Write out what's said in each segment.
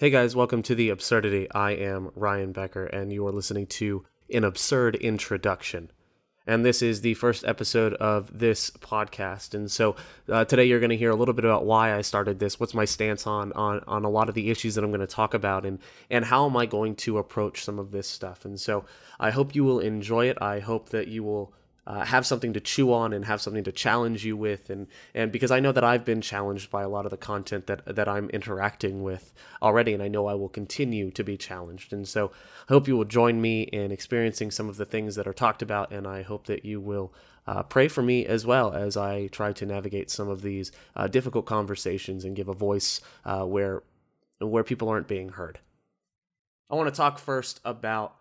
Hey guys, welcome to The Absurdity. I am Ryan Becker, and you are listening to An Absurd Introduction. And this is the first episode of this podcast. And so uh, today you're going to hear a little bit about why I started this, what's my stance on, on on a lot of the issues that I'm going to talk about, and and how am I going to approach some of this stuff. And so I hope you will enjoy it. I hope that you will uh, have something to chew on and have something to challenge you with and and because I know that I've been challenged by a lot of the content that that I'm interacting with already and I know I will continue to be challenged and so I hope you will join me in experiencing some of the things that are talked about and I hope that you will uh, pray for me as well as I try to navigate some of these uh, difficult conversations and give a voice uh, where where people aren't being heard. I want to talk first about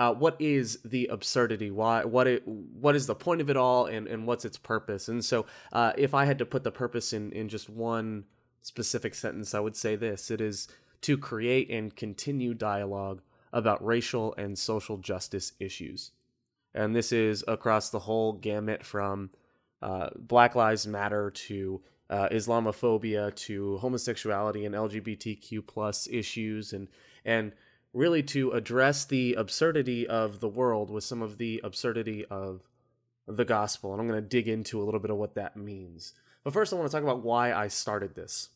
uh, what is the absurdity? Why? What? It, what is the point of it all, and and what's its purpose? And so, uh, if I had to put the purpose in in just one specific sentence, I would say this: it is to create and continue dialogue about racial and social justice issues, and this is across the whole gamut from uh, Black Lives Matter to uh, Islamophobia to homosexuality and LGBTQ plus issues, and and really to address the absurdity of the world with some of the absurdity of the gospel. And I'm going to dig into a little bit of what that means. But first, I want to talk about why I started this.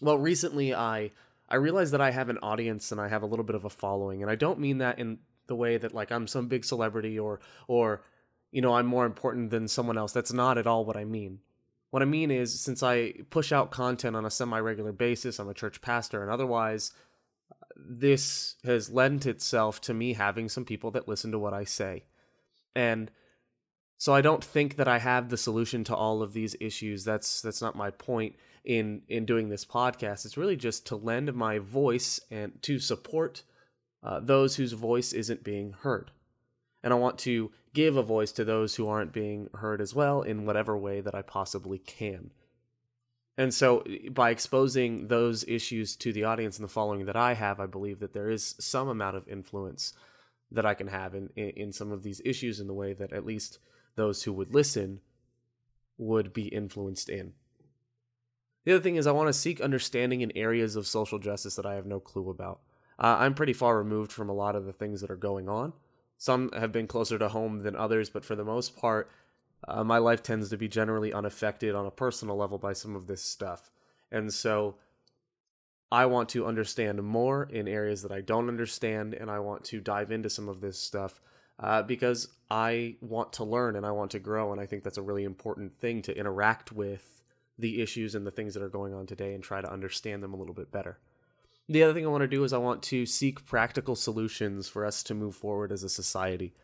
Well, recently I I realized that I have an audience and I have a little bit of a following, and I don't mean that in the way that like I'm some big celebrity or or you know I'm more important than someone else. That's not at all what I mean. What I mean is since I push out content on a semi-regular basis, I'm a church pastor and otherwise this has lent itself to me having some people that listen to what I say. And so I don't think that I have the solution to all of these issues. That's that's not my point in in doing this podcast. It's really just to lend my voice and to support uh, those whose voice isn't being heard. And I want to give a voice to those who aren't being heard as well in whatever way that I possibly can. And so, by exposing those issues to the audience and the following that I have, I believe that there is some amount of influence that I can have in, in, in some of these issues in the way that at least those who would listen would be influenced in. The other thing is, I want to seek understanding in areas of social justice that I have no clue about. Uh, I'm pretty far removed from a lot of the things that are going on. Some have been closer to home than others, but for the most part, uh, my life tends to be generally unaffected on a personal level by some of this stuff. And so I want to understand more in areas that I don't understand, and I want to dive into some of this stuff uh, because I want to learn and I want to grow. And I think that's a really important thing to interact with the issues and the things that are going on today and try to understand them a little bit better. The other thing I want to do is I want to seek practical solutions for us to move forward as a society.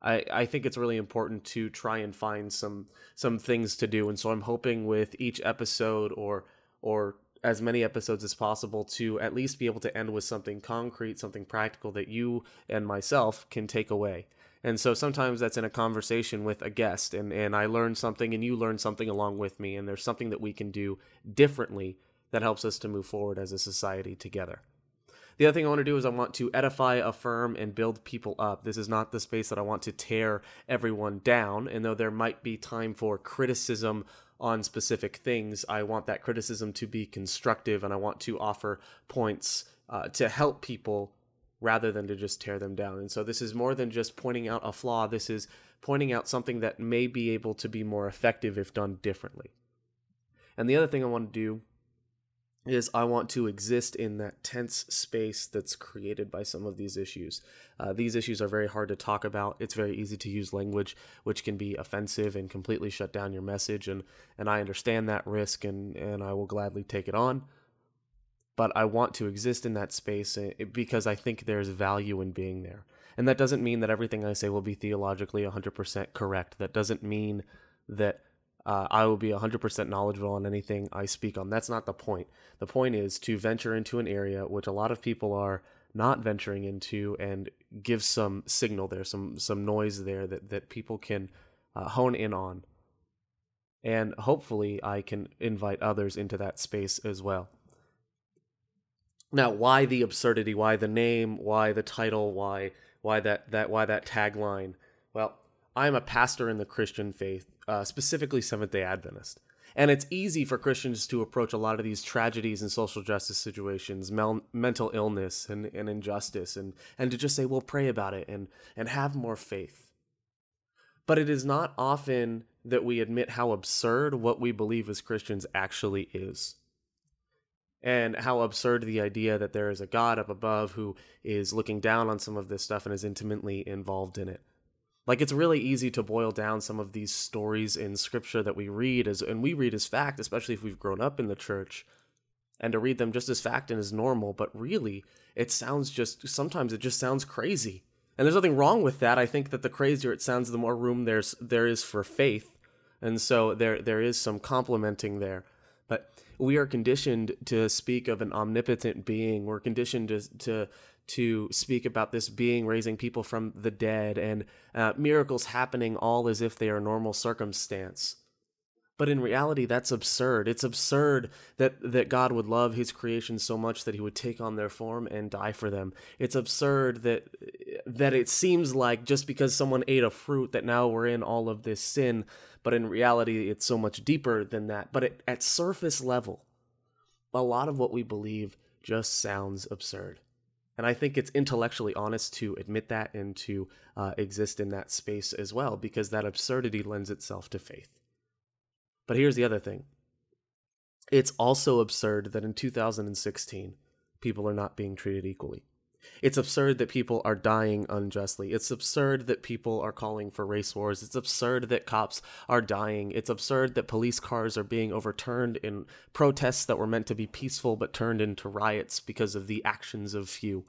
I, I think it's really important to try and find some some things to do and so I'm hoping with each episode or or as many episodes as possible to at least be able to end with something concrete, something practical that you and myself can take away. And so sometimes that's in a conversation with a guest and, and I learn something and you learn something along with me and there's something that we can do differently that helps us to move forward as a society together. The other thing I want to do is I want to edify, affirm, and build people up. This is not the space that I want to tear everyone down. And though there might be time for criticism on specific things, I want that criticism to be constructive and I want to offer points uh, to help people rather than to just tear them down. And so this is more than just pointing out a flaw, this is pointing out something that may be able to be more effective if done differently. And the other thing I want to do is I want to exist in that tense space that's created by some of these issues. Uh, these issues are very hard to talk about. It's very easy to use language which can be offensive and completely shut down your message, and and I understand that risk, and and I will gladly take it on. But I want to exist in that space eh, because I think there's value in being there. And that doesn't mean that everything I say will be theologically 100% correct. That doesn't mean that uh, I will be 100% knowledgeable on anything I speak on. That's not the point. The point is to venture into an area which a lot of people are not venturing into and give some signal there, some some noise there that that people can uh, hone in on. And hopefully, I can invite others into that space as well. Now, why the absurdity? Why the name? Why the title? Why why that that why that tagline? Well, I'm a pastor in the Christian faith, uh, specifically Seventh day Adventist. And it's easy for Christians to approach a lot of these tragedies and social justice situations, mel- mental illness and, and injustice, and, and to just say, well, pray about it and, and have more faith. But it is not often that we admit how absurd what we believe as Christians actually is. And how absurd the idea that there is a God up above who is looking down on some of this stuff and is intimately involved in it. Like it's really easy to boil down some of these stories in scripture that we read as and we read as fact, especially if we've grown up in the church, and to read them just as fact and as normal, but really it sounds just sometimes it just sounds crazy. And there's nothing wrong with that. I think that the crazier it sounds, the more room there's there is for faith. And so there there is some complementing there. But we are conditioned to speak of an omnipotent being. We're conditioned to to to speak about this being raising people from the dead and uh, miracles happening all as if they are normal circumstance. But in reality, that's absurd. It's absurd that, that God would love his creation so much that he would take on their form and die for them. It's absurd that that it seems like just because someone ate a fruit that now we're in all of this sin, but in reality, it's so much deeper than that. But it, at surface level, a lot of what we believe just sounds absurd. And I think it's intellectually honest to admit that and to uh, exist in that space as well, because that absurdity lends itself to faith. But here's the other thing it's also absurd that in 2016, people are not being treated equally. It's absurd that people are dying unjustly. It's absurd that people are calling for race wars. It's absurd that cops are dying. It's absurd that police cars are being overturned in protests that were meant to be peaceful but turned into riots because of the actions of few.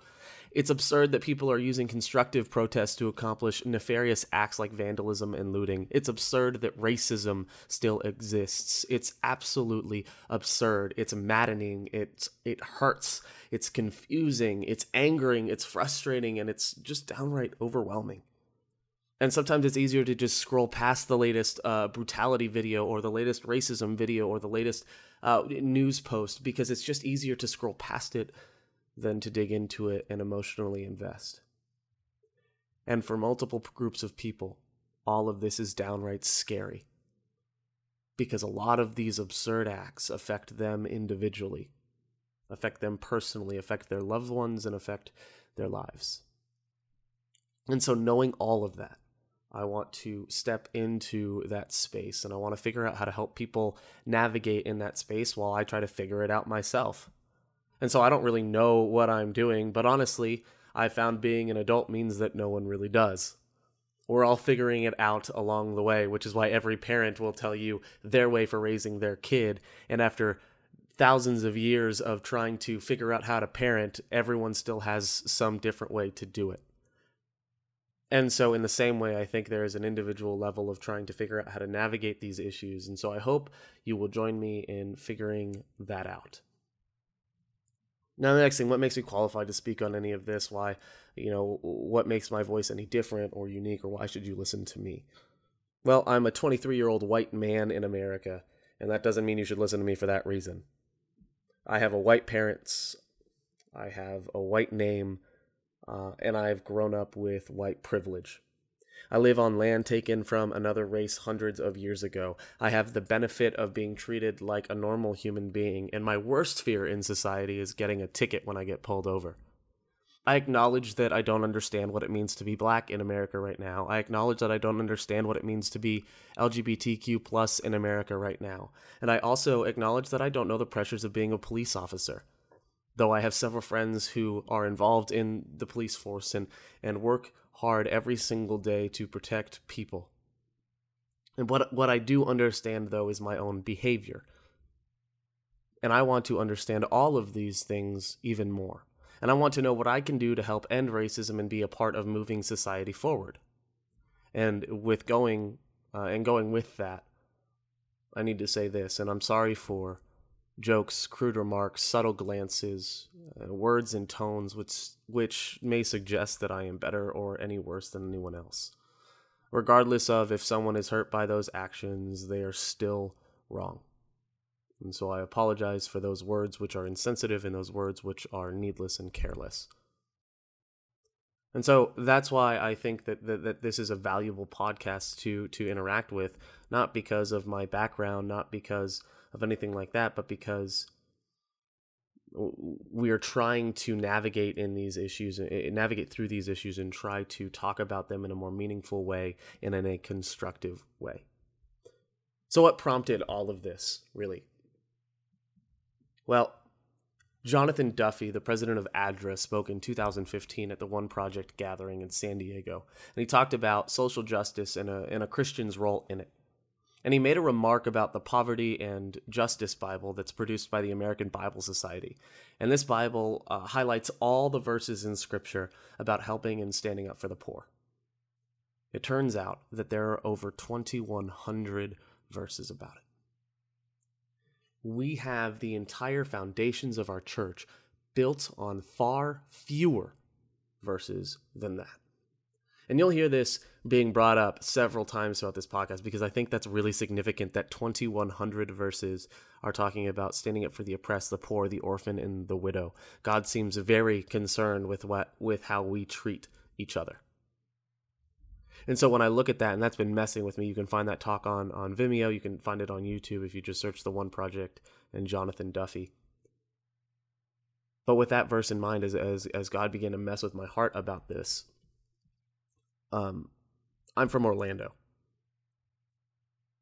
It's absurd that people are using constructive protests to accomplish nefarious acts like vandalism and looting. It's absurd that racism still exists. It's absolutely absurd. It's maddening. It's it hurts. It's confusing. It's angering. It's frustrating and it's just downright overwhelming. And sometimes it's easier to just scroll past the latest uh, brutality video or the latest racism video or the latest uh, news post because it's just easier to scroll past it than to dig into it and emotionally invest. And for multiple groups of people, all of this is downright scary. Because a lot of these absurd acts affect them individually, affect them personally, affect their loved ones, and affect their lives. And so, knowing all of that, I want to step into that space and I want to figure out how to help people navigate in that space while I try to figure it out myself. And so I don't really know what I'm doing, but honestly, I found being an adult means that no one really does. We're all figuring it out along the way, which is why every parent will tell you their way for raising their kid. And after thousands of years of trying to figure out how to parent, everyone still has some different way to do it. And so, in the same way, I think there is an individual level of trying to figure out how to navigate these issues. And so, I hope you will join me in figuring that out. Now, the next thing, what makes me qualified to speak on any of this? Why, you know, what makes my voice any different or unique, or why should you listen to me? Well, I'm a 23 year old white man in America, and that doesn't mean you should listen to me for that reason. I have a white parents, I have a white name, uh, and I've grown up with white privilege. I live on land taken from another race hundreds of years ago. I have the benefit of being treated like a normal human being, and my worst fear in society is getting a ticket when I get pulled over. I acknowledge that I don't understand what it means to be black in America right now. I acknowledge that I don't understand what it means to be LGBTQ plus in America right now. And I also acknowledge that I don't know the pressures of being a police officer. Though I have several friends who are involved in the police force and, and work hard every single day to protect people. And what what I do understand though is my own behavior. And I want to understand all of these things even more. And I want to know what I can do to help end racism and be a part of moving society forward. And with going uh, and going with that, I need to say this, and I'm sorry for jokes, crude remarks, subtle glances, uh, words and tones which which may suggest that I am better or any worse than anyone else. Regardless of if someone is hurt by those actions, they are still wrong. And so I apologize for those words which are insensitive and those words which are needless and careless. And so that's why I think that, that, that this is a valuable podcast to to interact with, not because of my background, not because of anything like that, but because we are trying to navigate in these issues, eh, navigate through these issues, and try to talk about them in a more meaningful way and in a constructive way. So, what prompted all of this, really? Well, Jonathan Duffy, the president of ADRA, spoke in 2015 at the One Project gathering in San Diego, and he talked about social justice and a, and a Christian's role in it. And he made a remark about the Poverty and Justice Bible that's produced by the American Bible Society. And this Bible uh, highlights all the verses in Scripture about helping and standing up for the poor. It turns out that there are over 2,100 verses about it. We have the entire foundations of our church built on far fewer verses than that. And you'll hear this being brought up several times throughout this podcast because I think that's really significant that 2100 verses are talking about standing up for the oppressed, the poor, the orphan and the widow. God seems very concerned with what with how we treat each other. And so when I look at that, and that's been messing with me, you can find that talk on on Vimeo. You can find it on YouTube if you just search the One Project and Jonathan Duffy. But with that verse in mind, as as as God began to mess with my heart about this, um, I'm from Orlando.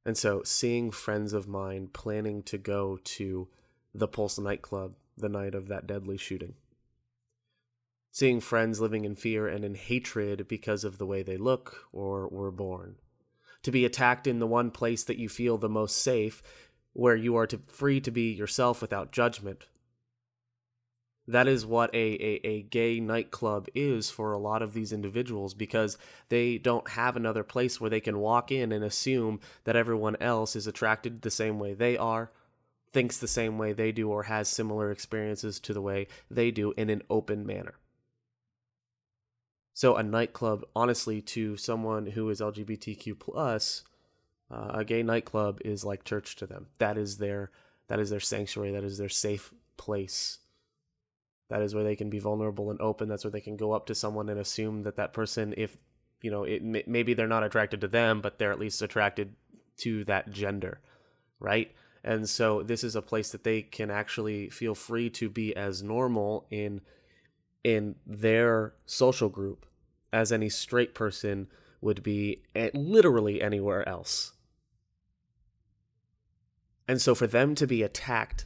And so seeing friends of mine planning to go to the Pulse nightclub the night of that deadly shooting. Seeing friends living in fear and in hatred because of the way they look or were born. To be attacked in the one place that you feel the most safe, where you are to, free to be yourself without judgment, that is what a, a, a gay nightclub is for a lot of these individuals because they don't have another place where they can walk in and assume that everyone else is attracted the same way they are, thinks the same way they do, or has similar experiences to the way they do in an open manner. So a nightclub, honestly, to someone who is LGBTQ plus, uh, a gay nightclub is like church to them. That is their that is their sanctuary. That is their safe place that is where they can be vulnerable and open. That's where they can go up to someone and assume that that person if you know it maybe they're not attracted to them but they're at least attracted to that gender right? And so this is a place that they can actually feel free to be as normal in in their social group as any straight person would be literally anywhere else. And so for them to be attacked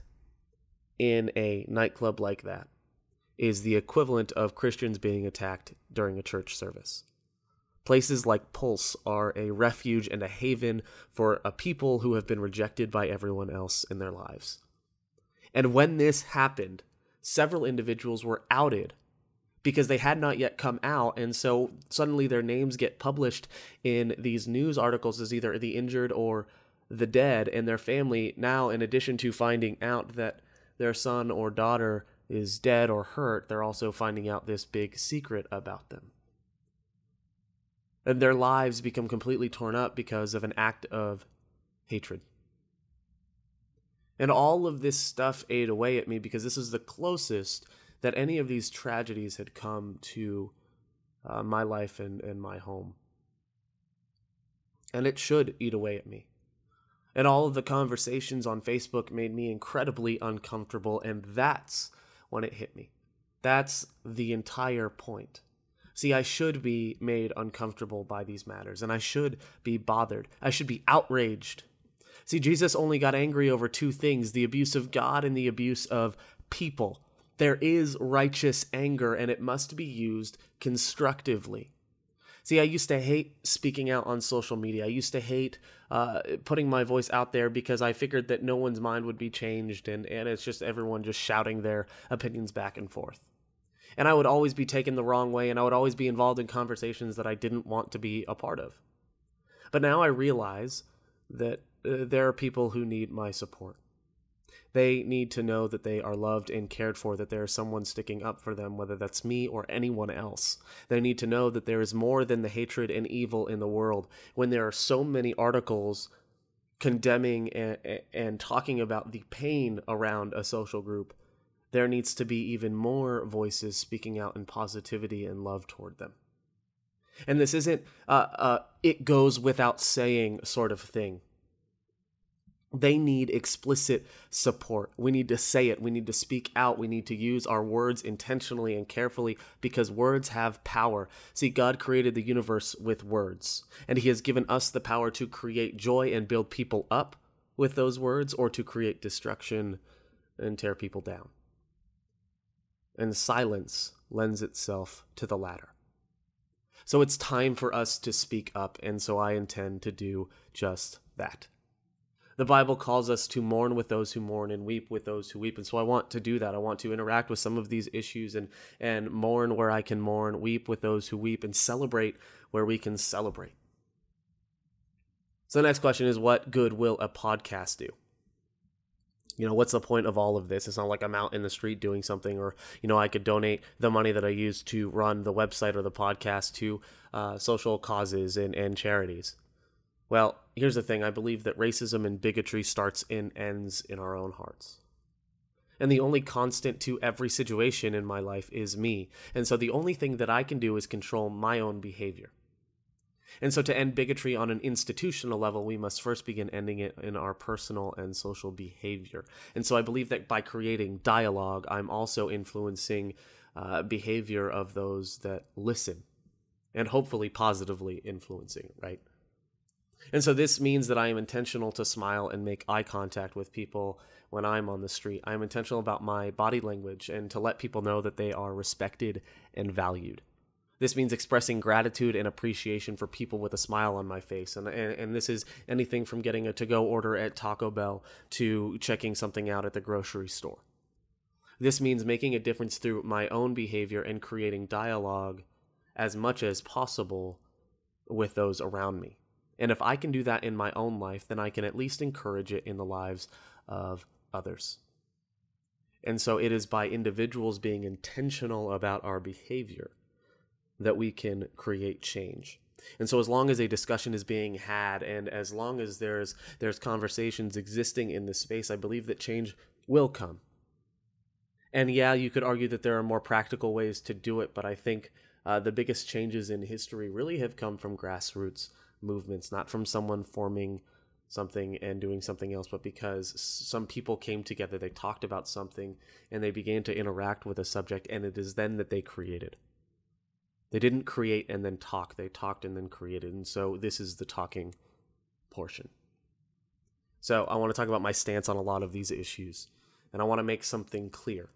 in a nightclub like that is the equivalent of Christians being attacked during a church service. Places like Pulse are a refuge and a haven for a people who have been rejected by everyone else in their lives. And when this happened, several individuals were outed because they had not yet come out. And so suddenly their names get published in these news articles as either the injured or the dead. And their family, now, in addition to finding out that their son or daughter is dead or hurt, they're also finding out this big secret about them. And their lives become completely torn up because of an act of hatred. And all of this stuff ate away at me because this is the closest that any of these tragedies had come to uh, my life and, and my home. And it should eat away at me. And all of the conversations on Facebook made me incredibly uncomfortable, and that's when it hit me. That's the entire point. See, I should be made uncomfortable by these matters, and I should be bothered. I should be outraged. See, Jesus only got angry over two things the abuse of God and the abuse of people. There is righteous anger, and it must be used constructively. See, I used to hate speaking out on social media. I used to hate uh, putting my voice out there because I figured that no one's mind would be changed, and, and it's just everyone just shouting their opinions back and forth. And I would always be taken the wrong way, and I would always be involved in conversations that I didn't want to be a part of. But now I realize that uh, there are people who need my support. They need to know that they are loved and cared for, that there is someone sticking up for them, whether that's me or anyone else. They need to know that there is more than the hatred and evil in the world. When there are so many articles condemning and, and talking about the pain around a social group, there needs to be even more voices speaking out in positivity and love toward them. And this isn't uh, uh, it goes without saying sort of thing. They need explicit support. We need to say it. We need to speak out. We need to use our words intentionally and carefully because words have power. See, God created the universe with words, and He has given us the power to create joy and build people up with those words or to create destruction and tear people down. And silence lends itself to the latter. So it's time for us to speak up, and so I intend to do just that. The Bible calls us to mourn with those who mourn and weep with those who weep. And so I want to do that. I want to interact with some of these issues and, and mourn where I can mourn, weep with those who weep, and celebrate where we can celebrate. So the next question is what good will a podcast do? you know what's the point of all of this it's not like i'm out in the street doing something or you know i could donate the money that i use to run the website or the podcast to uh, social causes and, and charities well, here's the thing I believe that racism and bigotry starts and ends in our own hearts. And the only constant to every situation in my life is me. And so the only thing that I can do is control my own behavior. And so to end bigotry on an institutional level, we must first begin ending it in our personal and social behavior. And so I believe that by creating dialogue, I'm also influencing uh, behavior of those that listen and hopefully positively influencing, right? And so this means that I am intentional to smile and make eye contact with people when I'm on the street. I am intentional about my body language and to let people know that they are respected and valued. This means expressing gratitude and appreciation for people with a smile on my face. And, and, and this is anything from getting a to go order at Taco Bell to checking something out at the grocery store. This means making a difference through my own behavior and creating dialogue as much as possible with those around me. And if I can do that in my own life, then I can at least encourage it in the lives of others. And so it is by individuals being intentional about our behavior that we can create change. And so as long as a discussion is being had and as long as there's there's conversations existing in this space, I believe that change will come. And yeah, you could argue that there are more practical ways to do it, but I think uh, the biggest changes in history really have come from grassroots movements, not from someone forming something and doing something else, but because some people came together, they talked about something, and they began to interact with a subject, and it is then that they created. They didn't create and then talk, they talked and then created. And so this is the talking portion. So I want to talk about my stance on a lot of these issues, and I want to make something clear.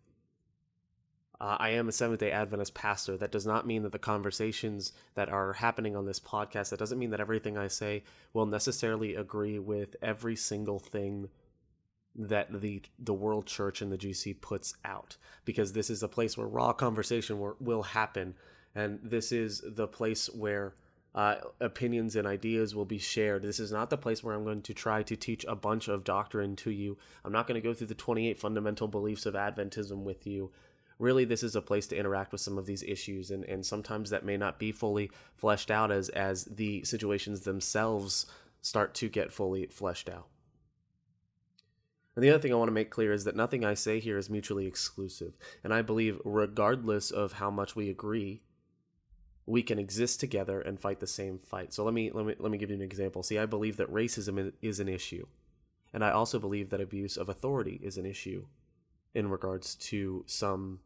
Uh, I am a Seventh day Adventist pastor. That does not mean that the conversations that are happening on this podcast, that doesn't mean that everything I say will necessarily agree with every single thing that the the world church and the GC puts out because this is a place where raw conversation will, happen and this is the place where uh, opinions and ideas will be shared. This is not the place where I'm going to try to teach a bunch of doctrine to you. I'm not going to go through the 28 fundamental beliefs of Adventism with you really this is a place to interact with some of these issues and, and sometimes that may not be fully fleshed out as as the situations themselves start to get fully fleshed out and the other thing I want to make clear is that nothing I say here is mutually exclusive. And I believe, regardless of how much we agree, we can exist together and fight the same fight. So let me let me let me give you an example. See, I believe that racism is an issue. And I also believe that abuse of authority is an issue in regards to some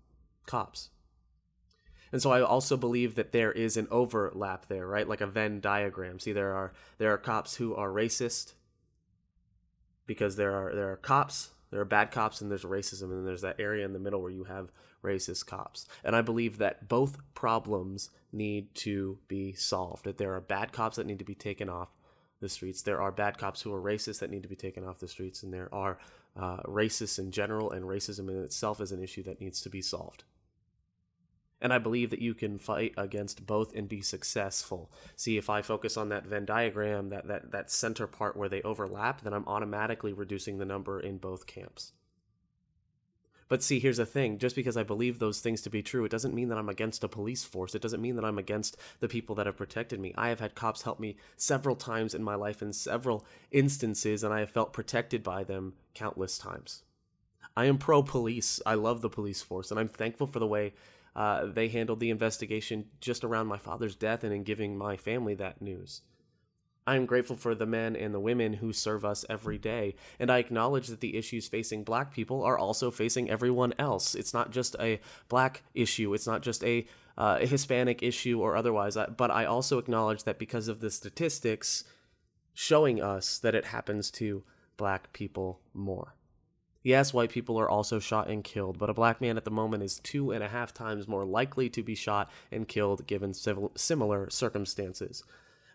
cops. And so I also believe that there is an overlap there, right? Like a Venn diagram. See, there are there are cops who are racist because there are there are cops, there are bad cops, and there's racism, and then there's that area in the middle where you have racist cops. And I believe that both problems need to be solved. That there are bad cops that need to be taken off the streets. There are bad cops who are racist that need to be taken off the streets, and there are uh, racists in general, and racism in itself is an issue that needs to be solved. And I believe that you can fight against both and be successful. See, if I focus on that Venn diagram, that, that, that center part where they overlap, then I'm automatically reducing the number in both camps. But see, here's the thing just because I believe those things to be true, it doesn't mean that I'm against a police force. It doesn't mean that I'm against the people that have protected me. I have had cops help me several times in my life in several instances, and I have felt protected by them countless times. I am pro police. I love the police force, and I'm thankful for the way uh, they handled the investigation just around my father's death and in giving my family that news. I am grateful for the men and the women who serve us every day, and I acknowledge that the issues facing black people are also facing everyone else. It's not just a black issue, it's not just a, uh, a Hispanic issue or otherwise, but I also acknowledge that because of the statistics showing us that it happens to black people more. Yes, white people are also shot and killed, but a black man at the moment is two and a half times more likely to be shot and killed given civil, similar circumstances.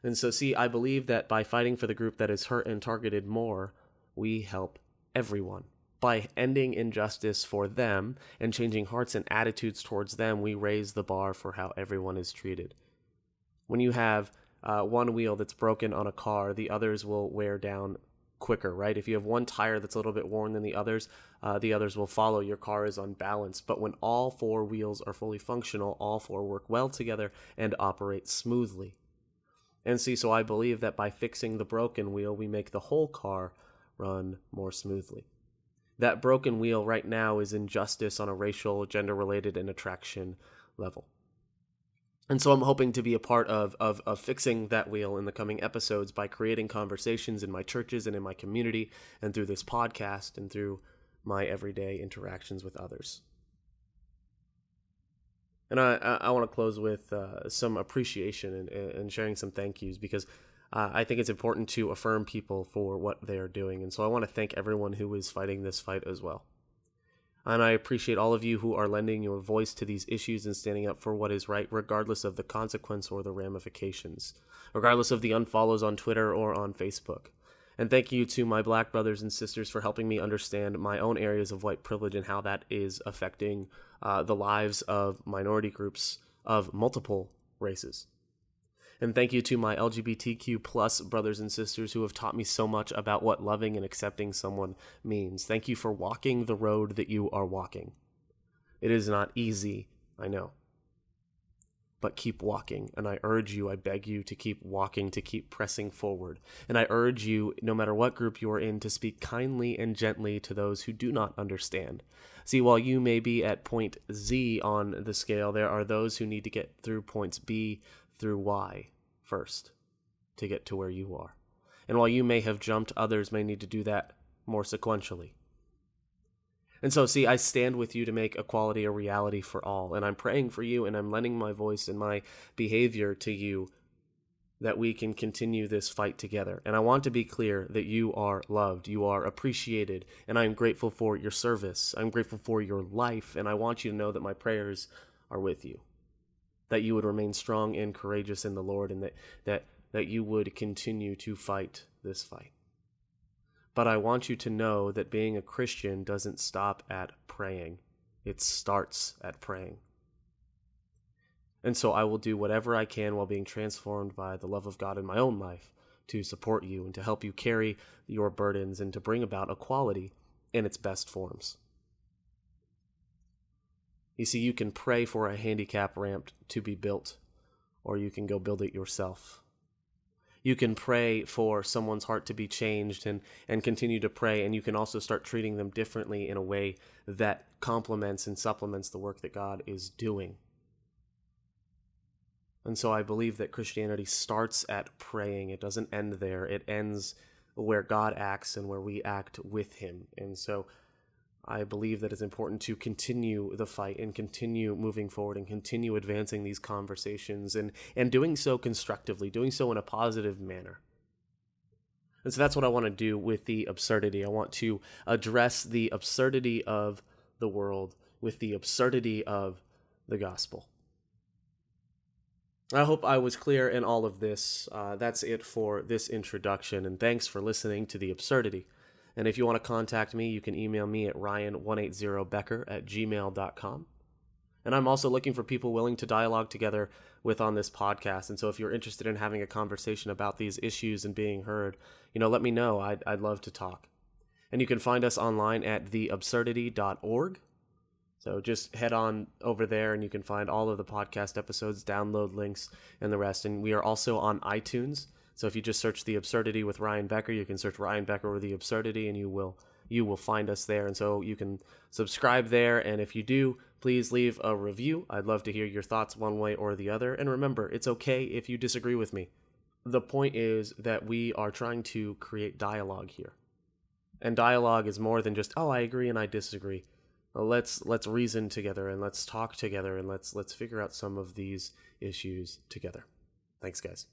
And so, see, I believe that by fighting for the group that is hurt and targeted more, we help everyone. By ending injustice for them and changing hearts and attitudes towards them, we raise the bar for how everyone is treated. When you have uh, one wheel that's broken on a car, the others will wear down quicker, right? If you have one tire that's a little bit worn than the others, uh, the others will follow. Your car is unbalanced. But when all four wheels are fully functional, all four work well together and operate smoothly. And see, so I believe that by fixing the broken wheel, we make the whole car run more smoothly. That broken wheel right now is injustice on a racial, gender related, and attraction level. And so I'm hoping to be a part of, of, of fixing that wheel in the coming episodes by creating conversations in my churches and in my community and through this podcast and through my everyday interactions with others. And I, I, want to close with uh, some appreciation and, and sharing some thank yous because uh, I think it's important to affirm people for what they are doing. And so I want to thank everyone who is fighting this fight as well. And I appreciate all of you who are lending your voice to these issues and standing up for what is right, regardless of the consequence or the ramifications, regardless of the unfollows on Twitter or on Facebook. And thank you to my black brothers and sisters for helping me understand my own areas of white privilege and how that is affecting uh, the lives of minority groups of multiple races. And thank you to my LGBTQ plus brothers and sisters who have taught me so much about what loving and accepting someone means. Thank you for walking the road that you are walking. It is not easy, I know but keep walking. And I urge you, I beg you to keep walking, to keep pressing forward. And I urge you, no matter what group you are in, to speak kindly and gently to those who do not understand. See, while you may be at point Z on the scale, there are those who need to get through points B through why first to get to where you are. And while you may have jumped, others may need to do that more sequentially. And so, see, I stand with you to make equality a reality for all. And I'm praying for you, and I'm lending my voice and my behavior to you that we can continue this fight together. And I want to be clear that you are loved, you are appreciated, and I'm grateful for your service. I'm grateful for your life, and I want you to know that my prayers are with you. That you would remain strong and courageous in the Lord, and that, that, that you would continue to fight this fight. But I want you to know that being a Christian doesn't stop at praying, it starts at praying. And so I will do whatever I can while being transformed by the love of God in my own life to support you and to help you carry your burdens and to bring about equality in its best forms. You see, you can pray for a handicap ramp to be built, or you can go build it yourself you can pray for someone's heart to be changed and and continue to pray and you can also start treating them differently in a way that complements and supplements the work that God is doing. And so I believe that Christianity starts at praying. It doesn't end there. It ends where God acts and where we act with him. And so I believe that it's important to continue the fight and continue moving forward and continue advancing these conversations and, and doing so constructively, doing so in a positive manner. And so that's what I want to do with the absurdity. I want to address the absurdity of the world with the absurdity of the gospel. I hope I was clear in all of this. Uh, that's it for this introduction, and thanks for listening to The Absurdity. And if you want to contact me, you can email me at ryan180becker at gmail.com. And I'm also looking for people willing to dialogue together with on this podcast. And so if you're interested in having a conversation about these issues and being heard, you know, let me know. I'd, I'd love to talk. And you can find us online at theabsurdity.org. So just head on over there and you can find all of the podcast episodes, download links, and the rest. And we are also on iTunes. So if you just search the absurdity with Ryan Becker, you can search Ryan Becker or the absurdity, and you will you will find us there. And so you can subscribe there. And if you do, please leave a review. I'd love to hear your thoughts one way or the other. And remember, it's okay if you disagree with me. The point is that we are trying to create dialogue here. And dialogue is more than just, oh, I agree and I disagree. Let's let's reason together and let's talk together and let's let's figure out some of these issues together. Thanks guys.